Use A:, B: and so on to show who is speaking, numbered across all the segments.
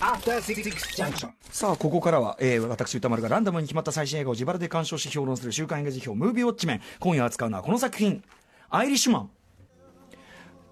A: After Six Junction.
B: さあ、ここからは、えー、私、歌丸がランダムに決まった最新映画を自腹で鑑賞し評論する週刊映画辞表、ムービーウォッチメン。今夜扱うのはこの作品、アイリッシュマン。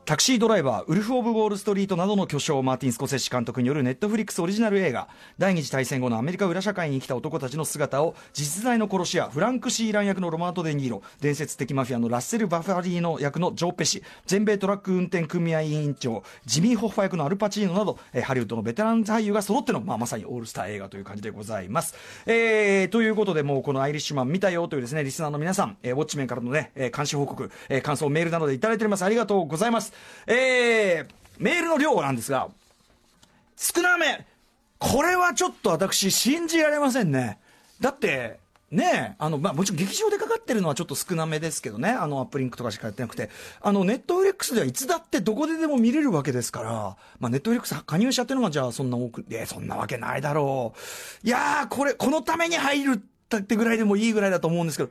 B: タクシードライバー、ウルフ・オブ・ウォール・ストリートなどの巨匠、マーティン・スコセッシ監督によるネットフリックスオリジナル映画、第二次大戦後のアメリカ裏社会に生きた男たちの姿を、実在の殺し屋、フランク・シーラン役のロマート・デ・ニーロ、伝説的マフィアのラッセル・バファリーノ役のジョー・ペシ、全米トラック運転組合委員長、ジミー・ホッファ役のアルパチーノなど、えハリウッドのベテラン俳優が揃っての、まあ、まさにオールスター映画という感じでございます。えー、ということで、もうこのアイリッシュマン見たよというですね、リスナーの皆さん、えーウォッチメンからのね、えー監視報告、えー感想、メールなどでいただいております。ありがとうございます。えー、メールの量なんですが、少なめ。これはちょっと私信じられませんね。だって、ね、あの、まあ、もちろん劇場でかかってるのはちょっと少なめですけどね、あの、アップリンクとかしかやってなくて、あの、ネットフリックスではいつだってどこででも見れるわけですから、まあ、ネットフリックス加入者っていうのがじゃあそんな多く、え、そんなわけないだろう。いやー、これ、このために入るってぐらいでもいいぐらいだと思うんですけど、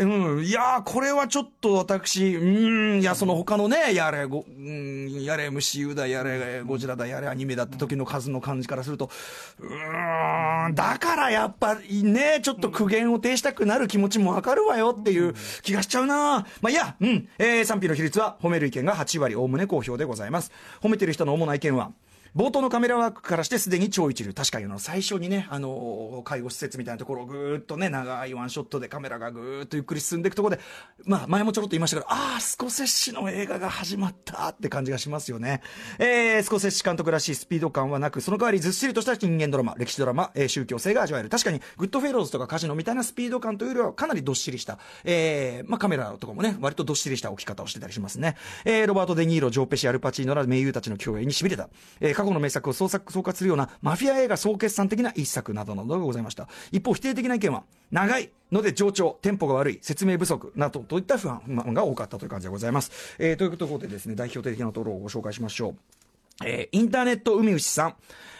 B: うん、いやー、これはちょっと私、うーん、いや、その他のね、やれ、ご、うん、やれ MCU だ、やれゴジラだ、やれアニメだって時の数の感じからすると、うーん、だからやっぱりね、ちょっと苦言を呈したくなる気持ちもわかるわよっていう気がしちゃうな。まあ、いや、うん、えー、賛否の比率は褒める意見が8割、おおむね好評でございます。褒めてる人の主な意見は、冒頭のカメラワークからしてすでに超一流。確かにあの最初にね、あの介護施設みたいなところをぐーっとね、長いワンショットでカメラがぐーっとゆっくり進んでいくところで、まあ前もちょろっと言いましたけど、ああ、スコセッシの映画が始まったって感じがしますよね。えー、スコセッシ監督らしいスピード感はなく、その代わりずっしりとした人間ドラマ、歴史ドラマ、えー宗教性が味わえる。確かに、グッドフェローズとかカジノみたいなスピード感というよりはかなりどっしりした、えー、まあカメラとかもね、割とどっしりした置き方をしてたりしますね。えー、ロバート・デ・ニーロ、ジョー・ペシ、アルパチーノら名優たちの共演に痺れた。えー、過去の名作を創作、総括するようなマフィア映画総決算的な一作などなどがございました。一方、否定的な意見は、長いので上長、テンポが悪い、説明不足などといった不安が多かったという感じでございます。えー、ということでですね、代表的なところをご紹介しましょう。えーインターネット海牛さん、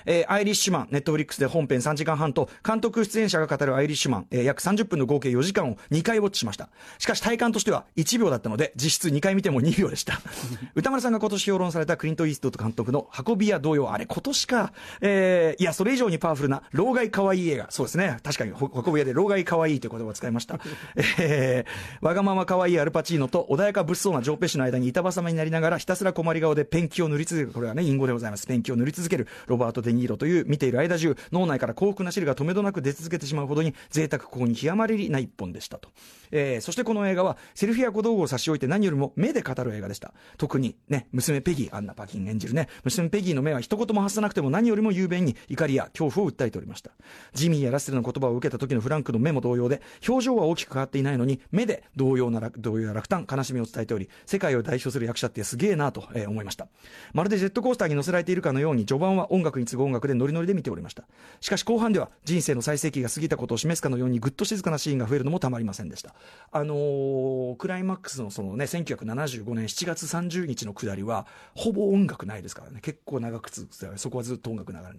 B: えーアイリッシュマン、ネットフリックスで本編3時間半と、監督出演者が語るアイリッシュマン、えー約30分の合計4時間を2回ウォッチしました。しかし体感としては1秒だったので、実質2回見ても2秒でした。歌丸さんが今年評論されたクリント・イーストウッド監督の運び屋同様、あれ今年か、えーいや、それ以上にパワフルな、老害可愛い映画。そうですね。確かに、ほ運び屋で老害可愛いという言葉を使いました。えーわがまま可愛いアルパチーノと穏やか物騒なジョーペシの間に板挟みになりながらひたすら困り顔でペンキを塗り続ける。これはね、隠語でございます。ペンキを塗り続けるロバート・デ・ニーロという見ている間中、脳内から幸福な汁が止めどなく出続けてしまうほどに贅沢ここに極まりな一本でしたと。えーそしてこの映画はセルフィや小道具を差し置いて何よりも目で語る映画でした。特にね、娘ペギー、アンナ・パキン演じるね、娘ペギーの目は一言も発さなくても何よりも雄弁に怒りや恐怖を訴えておりました。ジミーやラッセルの言葉を受けた時のフランクの目も同様で、表情は大きく変わっていないのに、目で同様な楽動揺や落胆、悲しみを伝えており、世界を代表する役者ってすげえなと、えー思いました。まるでジェットコースターに載せられているかのように、序盤は音楽に次ぐ音楽でノリノリで見ておりました。しかし後半では、人生の最盛期が過ぎたことを示すかのように、ぐっと静かなシーンが増えるのもたまりませんでした。あのークライマックスのそのね、1975年7月30日の下りは、ほぼ音楽ないですからね、結構長く続くそこはずっと音楽流れない。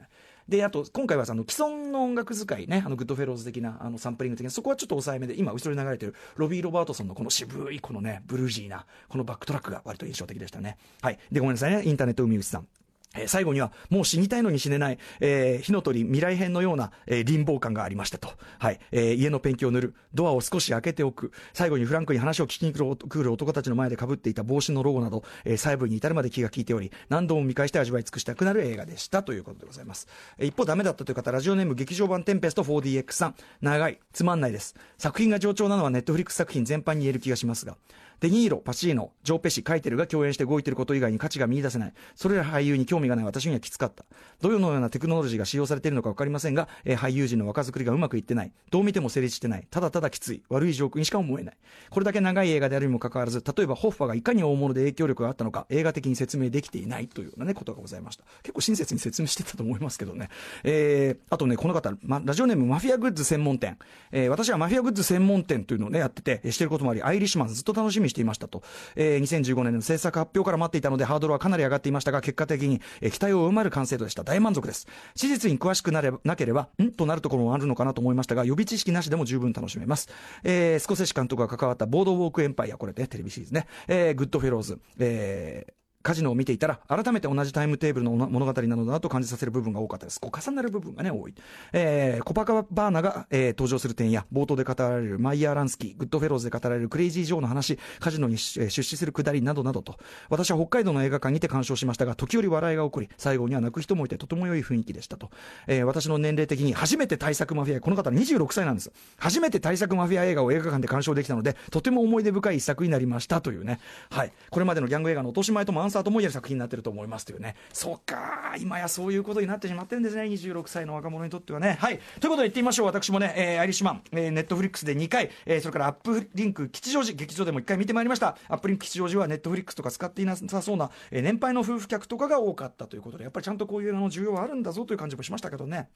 B: で、あと、今回はその既存の音楽使いね、あの、グッドフェローズ的な、あの、サンプリング的な、そこはちょっと抑えめで、今、後ろに流れてる、ロビー・ロバートソンのこの渋い、このね、ブルージーな、このバックトラックが割と印象的でしたね。はい。で、ごめんなさいね、インターネット海内さん。え最後には、もう死にたいのに死ねない、えー火の鳥未来編のような、えー臨傍感がありましたと。はい。えー家のペンキを塗る。ドアを少し開けておく。最後にフランクに話を聞きに来る男たちの前で被っていた帽子のロゴなど、え細部に至るまで気が利いており、何度も見返して味わい尽くしたくなる映画でしたということでございます。え一方ダメだったという方、ラジオネーム劇場版テンペスト 4DX さん。長い。つまんないです。作品が上調なのはネットフリックス作品全般に言える気がしますが。デニーロ、パチーノ、ジョーペシ、カイテルが共演して動いていること以外に価値が見出せない。それら俳優に興味がない私にはきつかった。どのようなテクノロジーが使用されているのか分かりませんが、えー俳優陣の若作りがうまくいってない。どう見ても成立してない。ただただきつい。悪いジョークにしか思えない。これだけ長い映画であるにもかかわらず、例えばホッファがいかに大物で影響力があったのか、映画的に説明できていないというようなね、ことがございました。結構親切に説明してたと思いますけどね。えー、あとね、この方、ま、ラジオネームマフィアグッズ専門店。えー私はマフィアグッズ専門店というのをね、やってて、してることもあり、アイリッシュマンずっと楽しみにしていましたと。えー2015年の制作発表から待っていたので、ハードルはかなり上がっていましたが、結果的に、え期待を上回る完成度でした。大満足です。史実に詳しくなればなければ、ん？となるところもあるのかなと思いましたが、予備知識なしでも十分楽しめます。えースコセッシ監督が関わったボードウォークエンパイア、これね、テレビシリーズね。えーグッドフェローズ、えーカジノを見ていたら改めて同じタイムテーブルの物語なのだなと感じさせる部分が多かったです。こう重なる部分がね多い、えー、コパカバーナが、えー、登場する点や冒頭で語られるマイヤー・ランスキーグッドフェローズで語られるクレイジー・ジョーの話カジノに出資するくだりなどなどと。私は北海道の映画館にて鑑賞しましたが時折笑いが起こり最後には泣く人もいてとても良い雰囲気でしたと、えー、私の年齢的に初めて大作マフィアこの方26歳なんです。初めて大作マフィア映画を映画館で鑑賞できたのでとても思い出深い一作になりましたというね。はい。これまでのギャング映画の落とし前ともアンサーとも言える作品になってると思いますというね。そうか今やそういうことになってしまってるんですね。26歳の若者にとってはね。はい。ということで言ってみましょう。私もね、えー、アイリッシュマン、えー、ネットフリックスで2回、えー、それからアップリンク吉祥寺劇場でも1回見てまいりました。アップリンク吉祥寺はネットフリックスとか使っていなさそうな、えー、年配の夫婦客とかが多かったということでやっぱりちゃんとこういうの需要はあるんだぞという感じもしましたけどね。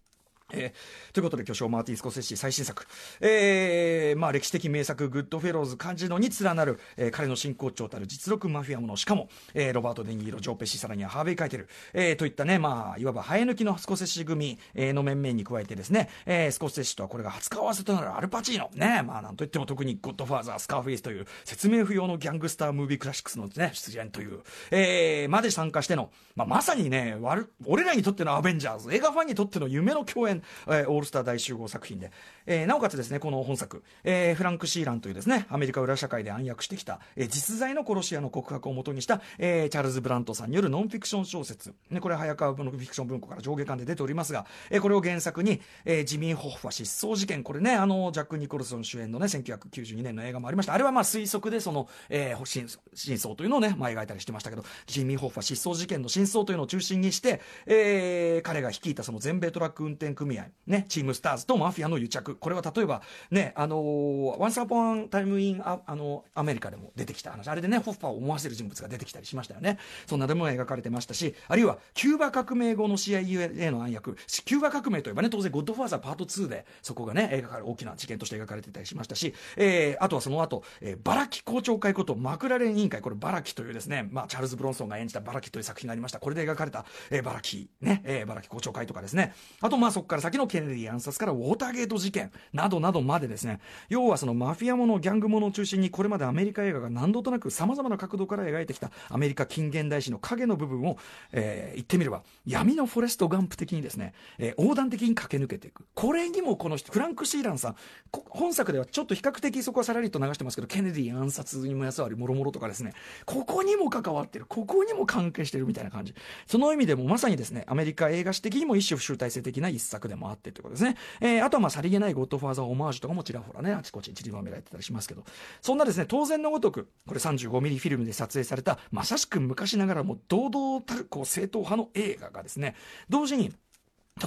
B: えー、ということで巨匠マーティン・スコセッシ最新作、えーまあ、歴史的名作「グッドフェローズ」カジノに連なる、えー、彼の真骨頂たる実録マフィアもの。しかも、えー、ロバート・デ・ニーロジョー・ペシさらにはハーベイ・カイテル、えー、といったね、まあ、いわば生え抜きのスコセッシ組、えー、の面々に加えてですね、えー、スコセッシとはこれが初顔合わせとなるアルパチーノ。ねまあなんといっても特に「ゴッドファーザー」「スカーフェイス」という説明不要の gangster movie classics の、ね、出演という、えー、まで参加しての、まあ、まさにね俺らにとってのアベンジャーズ。映画ファンにとっての夢の共演、えー、オールスター大集合作品で、えー、なおかつですねこの本作、えー、フランク・シーランというですねアメリカ裏社会で暗躍してきた、えー、実在の殺し屋の告白をもとにした、えー、チャールズ・ブラントさんによるノンフィクション小説、ね、これは早川ノンフィクション文庫から上下巻で出ておりますが、えー、これを原作に、えー、ジミー・ホッファ失踪事件。これねあのジャック・ニコルソン主演のね1992年の映画もありました。あれはまあ推測でその、えー、真真相というのをね、まあ、描いたりしてましたけどジミー・ホッファ失踪事件の真相というのを中心にして、えー、彼が率いたその全米トラック運転組合、ね、チームスターズとマフィアの癒着。これは例えばねあのー、ワンス・アポン・ア・タイム・イン・ああのアメリカでも出てきた話。あれでねホッファーを思わせる人物が出てきたりしましたよね。そんなでも描かれてましたしあるいはキューバ革命後の CIA の暗躍。キューバ革命といえばね当然ゴッドファーザーパート2でそこがね描かれ大きな事件として描かれてたりしましたし、えー、あとはその後、えー、バラキ公聴会ことマクレラン委員会。これバラキというですね、まあ、チャールズ・ブロンソンが演じたバラキという作品がありました。これで描かれた、えー、バラキね、えー、バラキ公聴会とかですね。あとまあそこから先のケネディ暗殺からウォーターゲート事件などなどまでですね。要はそのマフィアものギャングものを中心にこれまでアメリカ映画が何度となくさまざまな角度から描いてきたアメリカ近現代史の影の部分を、えー、言ってみれば闇のフォレストガンプ的にですね、えー、横断的に駆け抜けていく。これにもこのフランク・シーランさん。本作ではちょっと比較的そこはさらりと流してますけどケネディ暗殺にもやさわりもろもろとかですね。ここにも関わってる。ここにも関係してるみたいな感じ。その意味でもまさにですねアメリカ映画史的にも一種集大成的な一作。でもあってということですね、えー、あとはまあさりげないゴッドファーザーオマージュとかもちらほらねあちこち散りばめられてたりしますけど。そんなですね当然のごとくこれ35ミリフィルムで撮影されたまさしく昔ながらも堂々たるこう正統派の映画がですね同時に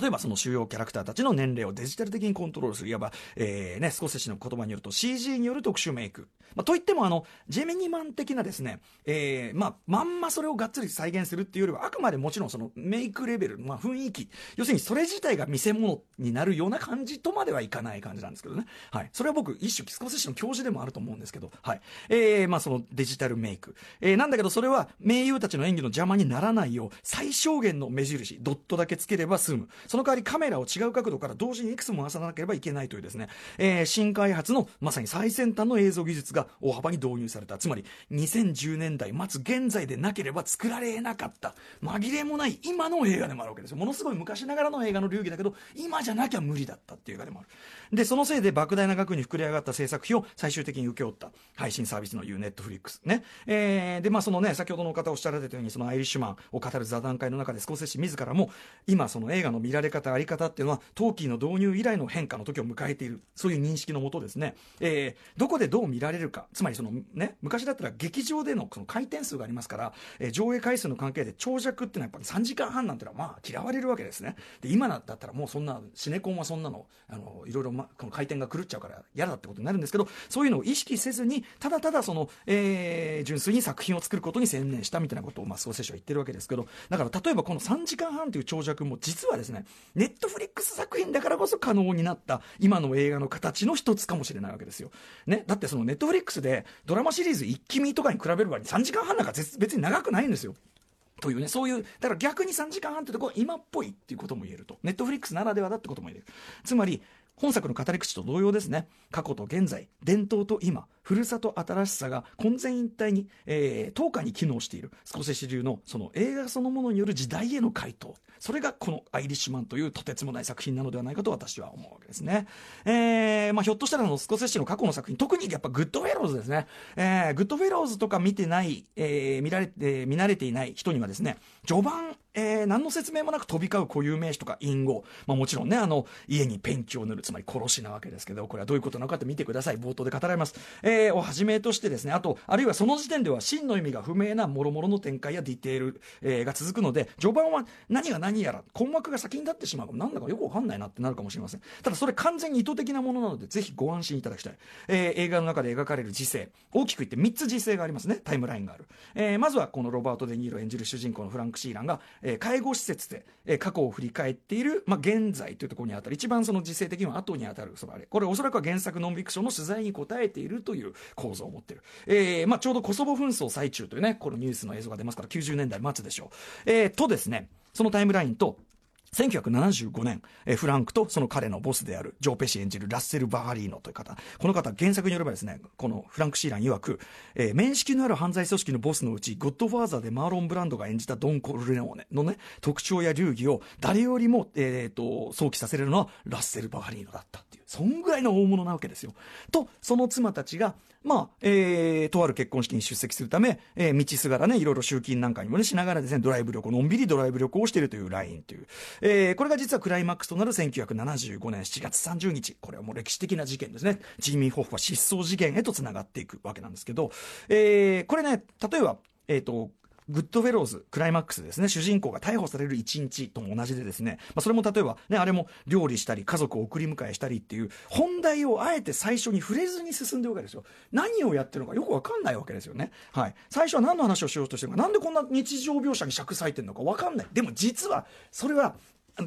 B: 例えばその主要キャラクターたちの年齢をデジタル的にコントロールする、いわば、えー、ね、スコセッシの言葉によると CG による特殊メイク。まあ、といってもあの、ジェミニマン的なですね、えー、まあ、まんまそれをがっつり再現するっていうよりは、あくまでもちろんそのメイクレベル、まあ、雰囲気、要するにそれ自体が見せ物になるような感じとまではいかない感じなんですけどね。はい。それは僕、一種スコセッシの教授でもあると思うんですけど、はい。えー、まあ、そのデジタルメイク。えー、なんだけどそれは名優たちの演技の邪魔にならないよう、最小限の目印、ドットだけつければ済む。その代わりカメラを違う角度から同時にいくつも回さなければいけないというですね、えー、新開発のまさに最先端の映像技術が大幅に導入された。つまり、2010年代末現在でなければ作られなかった、紛れもない今の映画でもあるわけですよ。ものすごい昔ながらの映画の流儀だけど、今じゃなきゃ無理だったっていう映画でもある。で、そのせいで莫大な額に膨れ上がった制作費を最終的に請け負った配信サービスの言うネットフリックス。ね。えー、で、まあそのね、先ほどの方おっしゃられたように、そのアイリッシュマンを語る座談会の中でスコセッシ自らも、今その映画の見られ方、あり方っていうのは、トーキーの導入以来の変化の時を迎えている。そういう認識のもとですね、えー、どこでどう見られるか。つまりそのね、昔だったら劇場でのその回転数がありますから、えー、上映回数の関係で長尺っていうのはやっぱり3時間半なんていうのはまあ嫌われるわけですね。で、今だったらもうそんな、シネコンはそんなの、あの、いろいろ、ま、この回転が狂っちゃうから嫌だってことになるんですけどそういうのを意識せずにただただその、えー、純粋に作品を作ることに専念したみたいなことを、まあ、スコセッシは言ってるわけですけどだから例えばこの3時間半という長尺も実はですねネットフリックス作品だからこそ可能になった今の映画の形の一つかもしれないわけですよ、ね、だってそのネットフリックスでドラマシリーズ一気見とかに比べる場合に3時間半なんか別に長くないんですよ。というね、そういう、だから逆に3時間半ってところ今っぽいっていうことも言えると。ネットフリックスならではだってことも言える。つまり、本作の語り口と同様ですね。過去と現在伝統と今。古さと新しさが混然一体に、えー、等価に機能している。スコセッシ流のその映画そのものによる時代への回答。それがこの「アイリッシュマン」というとてつもない作品なのではないかと私は思うわけですね。えーまあ、ひょっとしたらのスコセッシの過去の作品。特にやっぱグッドフェローズですね、えー、グッドフェローズとか見てない、えー、見られて見慣れていない人にはですね序盤えー、何の説明もなく飛び交う固有名詞とか隠語、まあ、もちろんねあの家にペンキを塗るつまり殺しなわけですけどこれはどういうことなのかって見てください。冒頭で語られます、え、をはじめとしてですねあとあるいはその時点では真の意味が不明な諸々の展開やディテール、えー、が続くので序盤は何が何やら困惑が先に立ってしまう。なんだかよくわかんないなってなるかもしれません。ただそれ完全に意図的なものなのでぜひご安心いただきたい、えー、映画の中で描かれる時勢。大きく言って3つ時勢がありますね。タイムラインがある、えー、まずはこのロバート・デ・ニーロ演じる主人公のフランク・シーランが、えー、介護施設で、えー、過去を振り返っている、まあ、現在というところにあたる。一番その時勢的には後にあたる。そのあれ。これおそらくは原作ノンフィクションの取材に答えているという構造を持ってる、えーまあ、ちょうどコソボ紛争最中というねこのニュースの映像が出ますから90年代末でしょう、えー、とですねそのタイムラインと1975年、えフランクとその彼のボスであるジョー・ペシ演じるラッセル・バハリーノという方。この方原作によればですねこのフランク・シーラン曰く、えー、面識のある犯罪組織のボスのうちゴッドファーザーでマーロン・ブランドが演じたドン・コルレオネのね特徴や流儀を誰よりも、えーと、想起させるのはラッセル・バハリーノだったっていう。そんぐらいの大物なわけですよ。とその妻たちがまあ、えー、とある結婚式に出席するため、えー、道すがらね、いろいろ集金なんかにもね、しながらですね、ドライブ旅行、のんびりドライブ旅行をしているというラインという、えー、これが実はクライマックスとなる1975年7月30日、これはもう歴史的な事件ですね。ジーミー・ホフは失踪事件へとつながっていくわけなんですけど、えー、これね、例えば、えっ、ー、と、グッドフェローズ、クライマックスですね、主人公が逮捕される一日とも同じでですね、まあ、それも例えば、ね、あれも料理したり、家族を送り迎えしたりっていう、本題をあえて最初に触れずに進んでるわけですよ。何をやってるのかよくわかんないわけですよね。はい。最初は何の話をしようとしてるのか、なんでこんな日常描写に尺割いてるのかわかんない。でも実は、それは、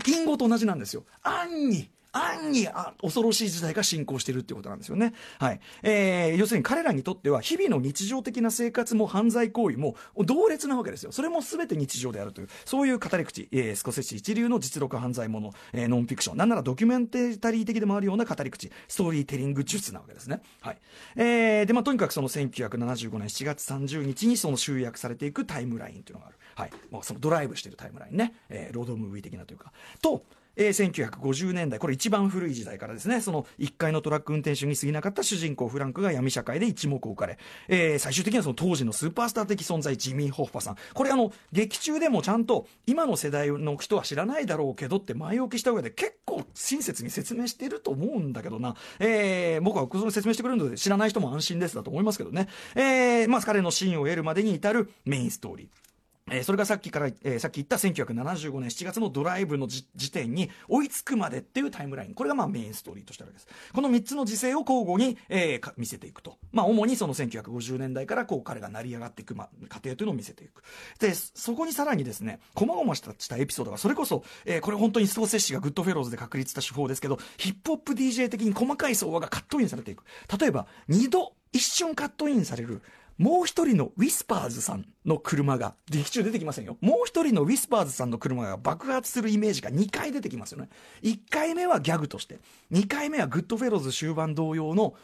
B: 隠語と同じなんですよ。暗に暗にあ恐ろしい事態が進行しているっていうことなんですよね。はい。えー、要するに彼らにとっては日々の日常的な生活も犯罪行為も同列なわけですよ。それも全て日常であるという、そういう語り口、えー、スコセッシ一流の実録犯罪もの、えー、ノンフィクション、なんならドキュメンタリー的でもあるような語り口、ストーリーテリング術なわけですね。はい。えー、で、まあ、とにかくその1975年7月30日にその集約されていくタイムラインというのがある。はい。まあ、そのドライブしているタイムラインね。えー、ロードムービー的なというか。と、えー、1950年代、これ一番古い時代からですね、その1階のトラック運転手に過ぎなかった主人公フランクが闇社会で一目置かれ、えー、最終的にはその当時のスーパースター的存在、ジミー・ホッファさん。これあの、劇中でもちゃんと今の世代の人は知らないだろうけどって前置きした上で結構親切に説明してると思うんだけどな、えー、僕はその説明してくれるので知らない人も安心ですだと思いますけどね、えー、まあ彼のシーンを得るまでに至るメインストーリー。えー、それがさっきから、えー、さっき言った1975年7月のドライブの時点に追いつくまでっていうタイムライン。これがまあメインストーリーとしてあるわけです。この3つの時勢を交互に、えー、見せていくと。まあ主にその1950年代からこう彼が成り上がっていく、ま、過程というのを見せていく。で、そこにさらにですね、細々したエピソードが、それこそ、えー、これ本当にストーセッシがグッドフェローズで確立した手法ですけど、ヒップホップ DJ 的に細かい相場がカットインされていく。例えば、2度一瞬カットインされるもう一人のウィスパーズさんの車が、劇中出てきませんよ。もう一人のウィスパーズさんの車が爆発するイメージが2回出てきますよね。1回目はギャグとして、2回目はグッドフェローズ終盤同様の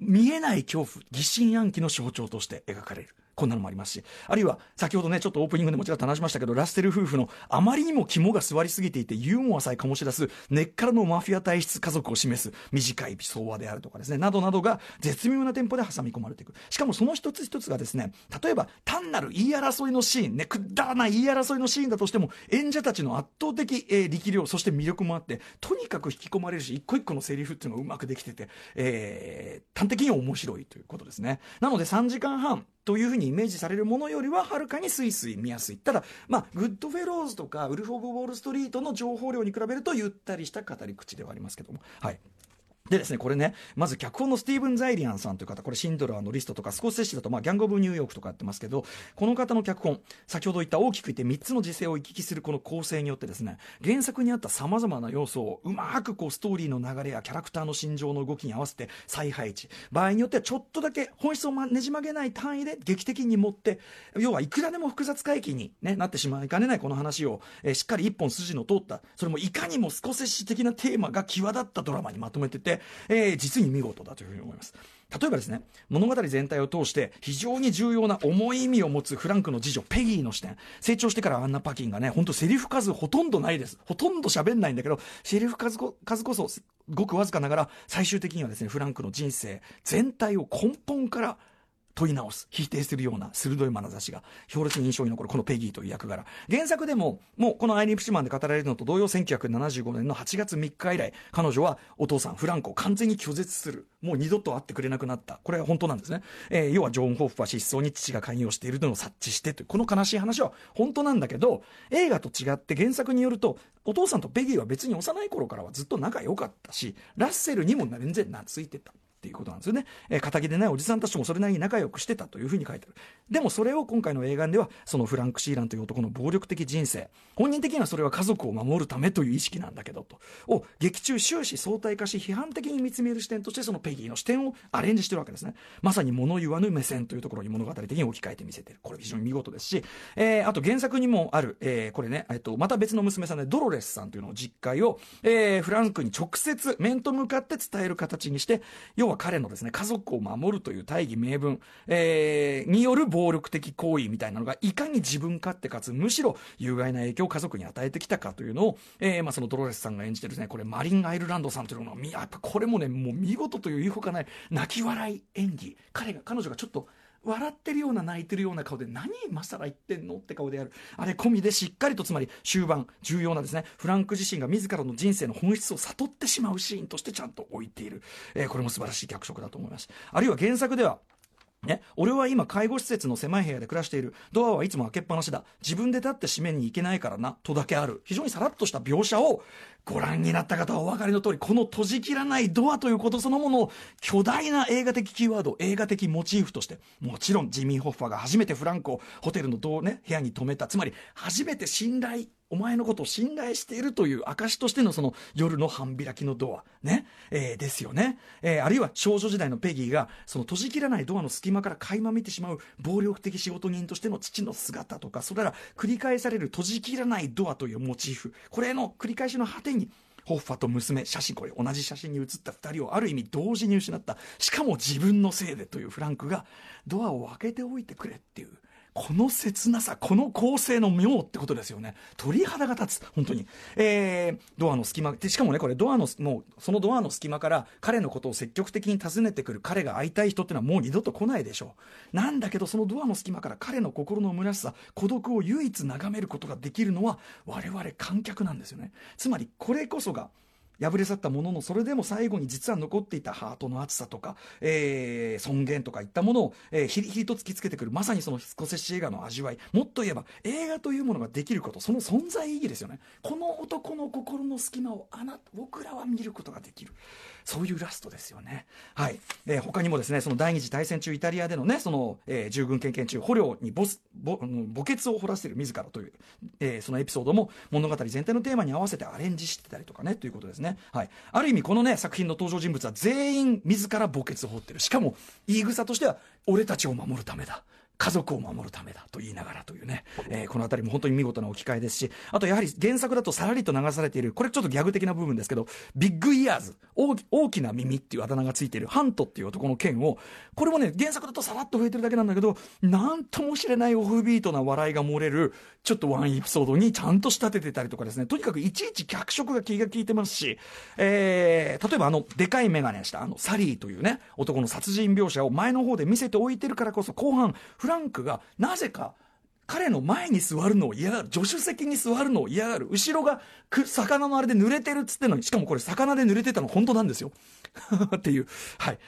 B: 見えない恐怖、疑心暗鬼の象徴として描かれる。こんなのもありますし、あるいは先ほどね、ちょっとオープニングでもちろん話しましたけど、ラッセル夫婦のあまりにも肝が座りすぎていて、ユーモアさえ醸し出す根っからのマフィア体質家族を示す短い挿話であるとかですね、などなどが絶妙なテンポで挟み込まれていく。しかもその一つ一つがですね、例えば単なる言い争いのシーンね、くだらない言い争いのシーンだとしても、演者たちの圧倒的、えー、力量、そして魅力もあって、とにかく引き込まれるし、一個一個のセリフっていうのがうまくできてて、えー、端的に面白いということですね。なので3時間半、というふうにイメージされるものよりははるかにスイスイ見やすい。ただまあグッドフェローズとかウルフ・オブ・ウォール・ストリートの情報量に比べるとゆったりした語り口ではありますけども。はい。でですね、これね、まず脚本のスティーブン・ザイリアンさんという方、これシンドラーのリストとか、スコセッシだと、まあ、ギャング・オブ・ニューヨークとかやってますけど、この方の脚本、先ほど言った大きく言って3つの時勢を行き来するこの構成によってですね、原作にあった様々な要素をうまくこうストーリーの流れやキャラクターの心情の動きに合わせて再配置。場合によってはちょっとだけ本質をねじ曲げない単位で劇的に持って、要はいくらでも複雑回帰に、ね、なってしまいかねないこの話を、えー、しっかり一本筋の通った、それもいかにもスコセッシ的なテーマが際立ったドラマにまとめてて、えー、実に見事だというふうに思います。例えばですね物語全体を通して非常に重要な重い意味を持つフランクの次女ペギーの視点成長してからアンナ・パキンがねほんとセリフ数ほとんどないですほとんど喋んないんだけどセリフ数こ数こそごくわずかながら最終的にはですねフランクの人生全体を根本から問い直す、否定するような鋭い眼差しが強烈に印象に残るこのペギーという役柄。原作でも、もうこのアイリー・プシマンで語られるのと同様、1975年の8月3日以来、彼女はお父さん、フランコを完全に拒絶する。もう二度と会ってくれなくなった。これは本当なんですね。えー、要はジョン・ホッフは失踪に父が関与しているのを察知してという、この悲しい話は本当なんだけど、映画と違って原作によると、お父さんとペギーは別に幼い頃からはずっと仲良かったし、ラッセルにも全然懐いてた。っていうことなんですよね。えー、仇でないおじさんたちもそれなりに仲良くしてたというふうに書いてある。でもそれを今回の映画では、そのフランク・シーランという男の暴力的人生、本人的にはそれは家族を守るためという意識なんだけど、と、を劇中終始相対化し批判的に見つめる視点としてそのペギーの視点をアレンジしてるわけですね。まさに物言わぬ目線というところに物語的に置き換えて見せてる。これ非常に見事ですし、えー、あと原作にもある、えー、これね、えっと、また別の娘さんでドロレスさんというのを実会を、えー、フランクに直接面と向かって伝える形にして、要は彼のですね、家族を守るという大義名分、えー、による暴力的行為みたいなのがいかに自分勝手かつむしろ有害な影響を家族に与えてきたかというのを、えーまあ、そのドロレスさんが演じてるですねこれマリン・アイルランドさんというのはやっぱこれもねもう見事という言いほかない泣き笑い演技。彼が彼女がちょっと笑ってるような泣いてるような顔で何今更言ってんのって顔でやるあれ込みでしっかりとつまり終盤重要なですねフランク自身が自らの人生の本質を悟ってしまうシーンとしてちゃんと置いている、えー、これも素晴らしい脚色だと思いますあるいは原作ではね、俺は今介護施設の狭い部屋で暮らしている。ドアはいつも開けっぱなしだ。自分で立って閉めに行けないからな。とだけある。非常にさらっとした描写をご覧になった方はお分かりの通り、この閉じきらないドアということそのものを巨大な映画的キーワード、映画的モチーフとして、もちろんジミー・ホッファーが初めてフランクをホテルのドね、部屋に泊めた。つまり、初めて信頼お前のことを信頼しているという証としてのその夜の半開きのドア、ね、えー、ですよね。えー、あるいは少女時代のペギーが、その閉じきらないドアの隙間から垣間見てしまう暴力的仕事人としての父の姿とか、それら繰り返される閉じきらないドアというモチーフ、これの繰り返しの果てに、ホッファと娘、写真、これ同じ写真に写った2人をある意味同時に失った。しかも自分のせいでというフランクがドアを開けておいてくれっていう。この切なさ、この構成の妙ってことですよね。鳥肌が立つ。本当に。えー、ドアの隙間、しかもね、これドアの、もう、そのドアの隙間から彼のことを積極的に訪ねてくる彼が会いたい人ってのはもう二度と来ないでしょう。なんだけど、そのドアの隙間から彼の心の虚しさ、孤独を唯一眺めることができるのは、我々観客なんですよね。つまり、これこそが、破れ去ったもののそれでも最後に実は残っていたハートの厚さとか、えー、尊厳とかいったものを、えー、ひりひりと突きつけてくる。まさにそのスコセッシ映画の味わい。もっと言えば映画というものができること。その存在意義ですよね。この男の心の隙間をあな僕らは見ることができる。そういうラストですよね。はい。えー、他にもですね、その第二次大戦中イタリアでのね、その、えー、従軍経験中、捕虜にボス、ぼ、墓穴を掘らせる自らという、えー、そのエピソードも物語全体のテーマに合わせてアレンジしてたりとかね、ということですね。はい。ある意味このね、作品の登場人物は全員自ら墓穴を掘ってる。しかも、言い草としては、俺たちを守るためだ。家族を守るためだと言いながらというね、えー、この辺りも本当に見事な置き換えですし、あとやはり原作だとさらりと流されている、これちょっとギャグ的な部分ですけど、ビッグイヤーズ、大きな耳っていうあだ名がついているハントっていう男の剣を、これもね、原作だとさらっと増えてるだけなんだけど、なんとも知れないオフビートな笑いが漏れる、ちょっとワンエピソードにちゃんと仕立ててたりとかですね、とにかくいちいち脚色が気が利いてますし、えー、例えばあの、でかいメガネしたあの、サリーというね、男の殺人描写を前の方で見せておいてるからこそ、後半、フラランクが、なぜか、彼の前に座るのを嫌がる。助手席に座るのを嫌がる。後ろが、魚のあれで濡れてるっつってのに、しかもこれ魚で濡れてたの本当なんですよ。っていう。はい。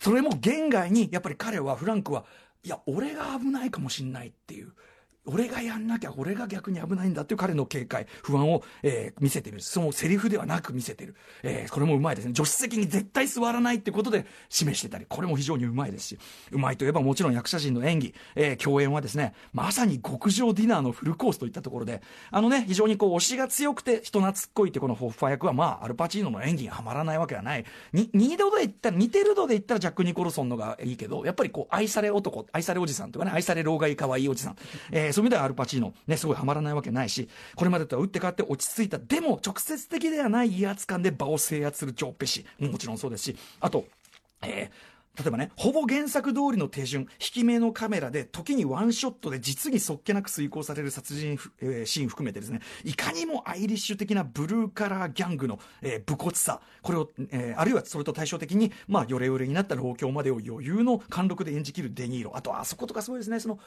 B: それも現外に、やっぱり彼は、フランクは、いや、俺が危ないかもしんないっていう。俺がやんなきゃ俺が逆に危ないんだっていう彼の警戒、不安を、えー、見せてみる。そのセリフではなく見せてる。えー、これもうまいですね。助手席に絶対座らないってことで示してたり、これも非常にうまいですし、うまいといえばもちろん役者陣の演技、えー、共演はですね、まさに極上ディナーのフルコースといったところで、あのね、非常にこう推しが強くて人懐っこいってこのホッファー役は、まあ、アルパチーノの演技がはまらないわけはない。に、二度で言ったら、似てる度で言ったらジャック・ニコルソンのがいいけど、やっぱりこう愛され男、愛されおじさんとかね、愛され老害可愛いおじさん。えー、そういう意味ではアルパチーノね、すごいはまらないわけないし、これまでとは打って変わって落ち着いた、でも直接的ではない威圧感で場を制圧するジョー・ペシ。もちろんそうですし、あと、えー、例えばね、ほぼ原作通りの手順、引き目のカメラで、時にワンショットで実にそっけなく遂行される殺人、えー、シーン含めてですね、いかにもアイリッシュ的なブルーカラーギャングの、えー、武骨さ、これを、えー、あるいはそれと対照的に、まあ、ヨレヨレになった老境までを余裕の貫禄で演じきるデニーロ。あと、あそことかすごいですね、その、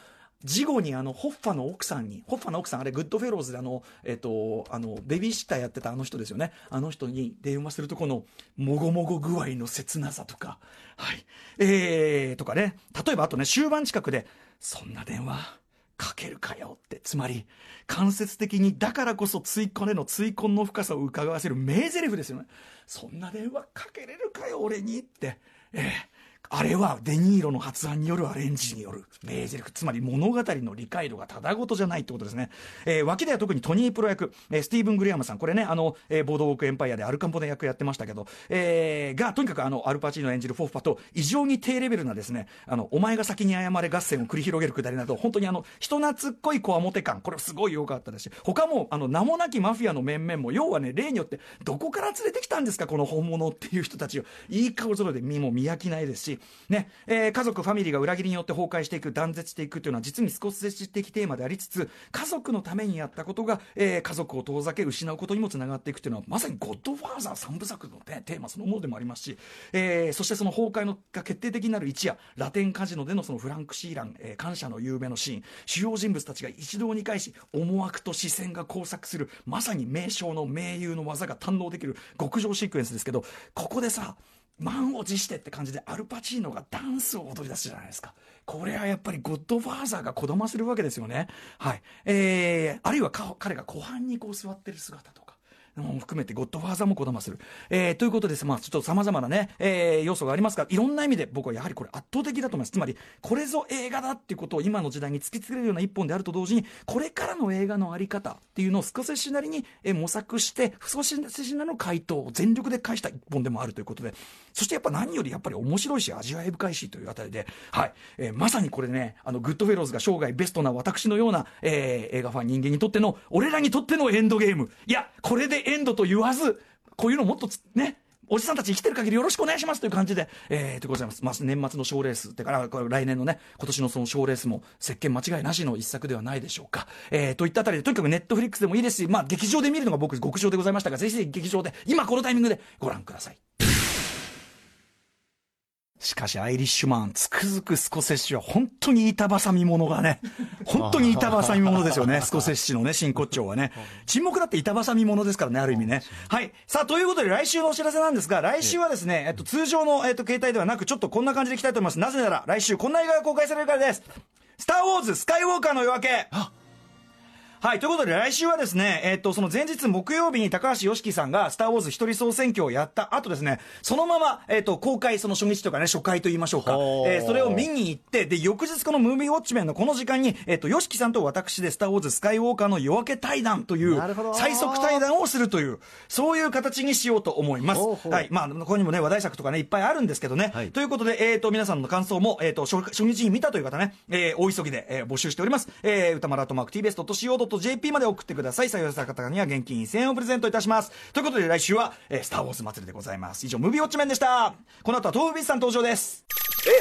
B: 事後にあの、ホッファの奥さんに、ホッファの奥さん、あれ、グッドフェローズであの、えっ、と、あの、ベビーシッターやってたあの人ですよね。あの人に電話するとこの、もごもご具合の切なさとか、はい。えー、とかね。例えばあとね、終盤近くで、そんな電話、かけるかよって。つまり、間接的に、だからこそ追婚への追婚の深さを伺わせる名台詞ですよね。そんな電話かけれるかよ、俺にって。えーあれはデニーロの発案によるアレンジによる名台詞、つまり物語の理解度がただごとじゃないってことですね。えー、脇では特にトニープロ役、えー、スティーブン・グレアムさん、これね、あの、えー、ボードウォークエンパイアでアルカポネ役やってましたけど、えー、が、とにかくあの、アルパチーノ演じるホッファと異常に低レベルなですね、あの、お前が先に謝れ合戦を繰り広げるくだりなど、本当にあの、人懐っこいこわもて感、これすごい良かったですし、他も、あの、名もなきマフィアの面々も、要はね、例によって、どこから連れてきたんですか、この本物っていう人たちを、いい顔揃えで身も見飽きないですし、ね、えー、家族、ファミリーが裏切りによって崩壊していく、断絶していくというのは実に少し接的テーマでありつつ、家族のためにやったことが、えー、家族を遠ざけ、失うことにもつながっていくというのは、まさにゴッドファーザー三部作の、ね、テーマそのものでもありますし、えー、そしてその崩壊のが決定的になる一夜、ラテンカジノでのそのフランク・シーラン、えー、感謝の有名のシーン、主要人物たちが一堂に会し、思惑と視線が交錯する、まさに名将の名優の技が堪能できる極上シークエンスですけど、ここでさ、満を持してって感じでアルパチーノがダンスを踊り出すじゃないですか。これはやっぱりゴッドファーザーがこだませるわけですよね。はい。えー、あるいは彼が湖畔にこう座ってる姿とか。も含めて、ゴッドファーザーもこだまする。えー、ということです。まあ、ちょっと様々なね、えー、要素がありますが、いろんな意味で僕はやはりこれ圧倒的だと思います。つまり、これぞ映画だっていうことを今の時代に突きつけるような一本であると同時に、これからの映画のあり方っていうのを少ししなりに、え模索して、少ししなりの回答を全力で返した一本でもあるということで、そしてやっぱ何よりやっぱり面白いし、味わい深いしというあたりで、はい、えー、まさにこれね、あの、グッドフェローズが生涯ベストな私のような、えー、映画ファン人間にとっての、俺らにとってのエンドゲーム。いや、これでエンドと言わず、こういうのもっとね、おじさんたち生きてる限りよろしくお願いしますという感じで、えー、でございます。まあ、年末の賞レース、てから、来年のね、今年のその賞レースも、席巻間違いなしの一作ではないでしょうか。えー、といったあたりで、とにかくネットフリックスでもいいですし、まあ、劇場で見るのが僕、極上でございましたが、ぜひぜひ劇場で、今このタイミングでご覧ください。しかし、アイリッシュマン、つくづくスコセッシは本当に板挟み者がね、本当に板挟み者ですよね、スコセッシのね、真骨頂はね。沈黙だって板挟み者ですからね、ある意味ね。はい。さあ、ということで来週のお知らせなんですが、来週はですね、えっと、通常の、えっと、携帯ではなく、ちょっとこんな感じでいきたいと思います。なぜなら、来週こんな映画が公開されるからです。スター・ウォーズ、スカイウォーカーの夜明け。はい、ということで来週はですね、えっ、と、その前日木曜日に高橋良樹さんがスターウォーズ一人総選挙をやった後ですね、そのまま、えっ、と、公開、その初日とかね、初回と言いましょうか、えー、それを見に行って、で、翌日このムービーウォッチメンのこの時間に、えっ、と、良樹さんと私でスターウォーズスカイウォーカーの夜明け対談という、最速対談をするという、そういう形にしようと思います。はい、まあ、ここにもね、話題作とかね、いっぱいあるんですけどね。はい、ということで、えっ、と、皆さんの感想も、えっ、と初、初日に見たという方ね、えー、大急ぎで、えー、募集しております。えー、歌丸アートマーク TBS.CO.JP .jp まで送ってください。採用された方には現金1000円をプレゼントいたします。ということで来週は、えー、スターウォーズ祭りでございます。以上、ムービーウォッチメンでした。この後は東武ビスさん登場です。え